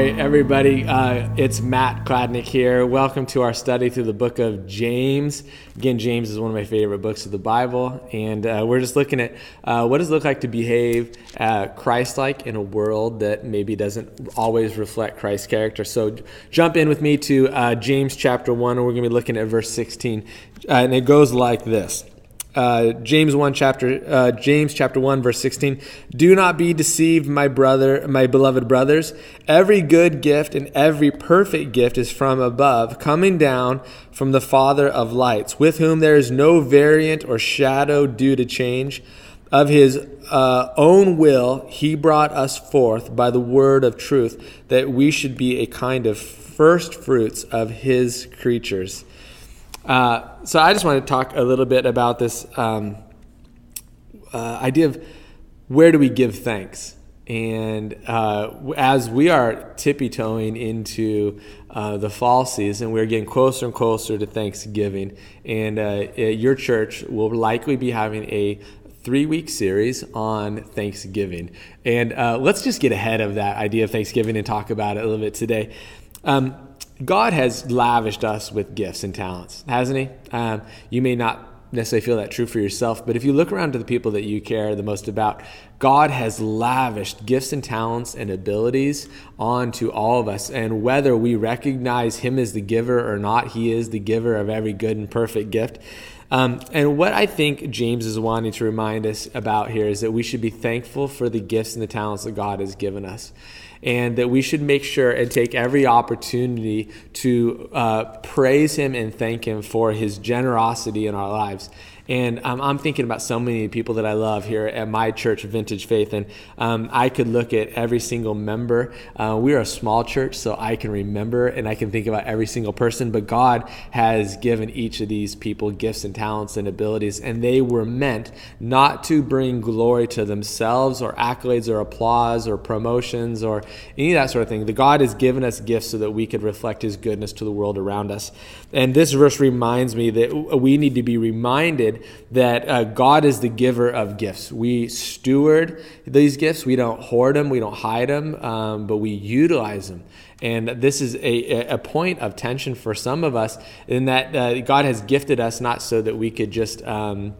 right, everybody, uh, it's Matt Kladnick here. Welcome to our study through the book of James. Again, James is one of my favorite books of the Bible, and uh, we're just looking at uh, what does it look like to behave uh, Christ like in a world that maybe doesn't always reflect Christ's character. So jump in with me to uh, James chapter 1, and we're going to be looking at verse 16. Uh, and it goes like this uh, James one chapter uh, James chapter one verse sixteen. Do not be deceived, my brother, my beloved brothers. Every good gift and every perfect gift is from above, coming down from the Father of lights, with whom there is no variant or shadow due to change. Of his uh, own will, he brought us forth by the word of truth, that we should be a kind of first fruits of his creatures. Uh, so I just want to talk a little bit about this um, uh, idea of where do we give thanks. And uh, as we are tippy toeing into uh, the fall season, we're getting closer and closer to Thanksgiving. And uh, your church will likely be having a three week series on Thanksgiving. And uh, let's just get ahead of that idea of Thanksgiving and talk about it a little bit today. Um, God has lavished us with gifts and talents, hasn't He? Um, you may not necessarily feel that true for yourself, but if you look around to the people that you care the most about, God has lavished gifts and talents and abilities onto all of us. And whether we recognize Him as the giver or not, He is the giver of every good and perfect gift. Um, and what I think James is wanting to remind us about here is that we should be thankful for the gifts and the talents that God has given us and that we should make sure and take every opportunity to uh, praise Him and thank Him for His generosity in our lives. And um, I'm thinking about so many people that I love here at my church, Vintage Faith. And um, I could look at every single member. Uh, we are a small church, so I can remember and I can think about every single person. But God has given each of these people gifts and talents and abilities, and they were meant not to bring glory to themselves or accolades or applause or promotions or any of that sort of thing. The God has given us gifts so that we could reflect His goodness to the world around us. And this verse reminds me that we need to be reminded that uh, God is the giver of gifts. We steward these gifts. We don't hoard them, we don't hide them, um, but we utilize them. And this is a, a point of tension for some of us in that uh, God has gifted us not so that we could just um,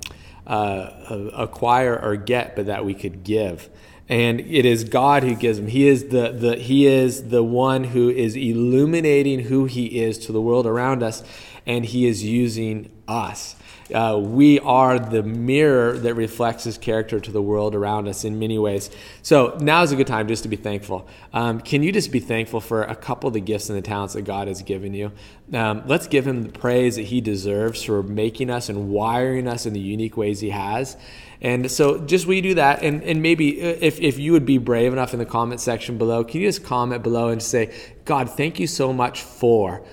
uh, acquire or get, but that we could give and it is God who gives them. He is the, the he is the one who is illuminating who he is to the world around us, and he is using us. Uh, we are the mirror that reflects his character to the world around us in many ways. So now is a good time just to be thankful. Um, can you just be thankful for a couple of the gifts and the talents that God has given you? Um, let's give him the praise that he deserves for making us and wiring us in the unique ways he has. And so just we do that. And, and maybe if, if you would be brave enough in the comment section below, can you just comment below and say, God, thank you so much for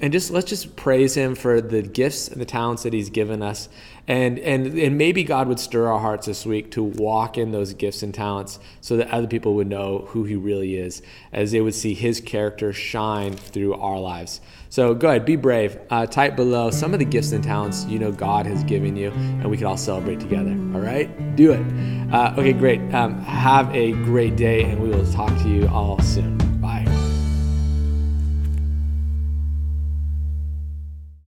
and just let's just praise him for the gifts and the talents that he's given us. And and and maybe god would stir our hearts this week to walk in those gifts and talents so that other people would know who he really is as they would see his character shine through our lives. So go ahead be brave. Uh, type below some of the gifts and talents you know god has given you and we can all celebrate together. All right? Do it. Uh, okay great. Um, have a great day and we will talk to you all soon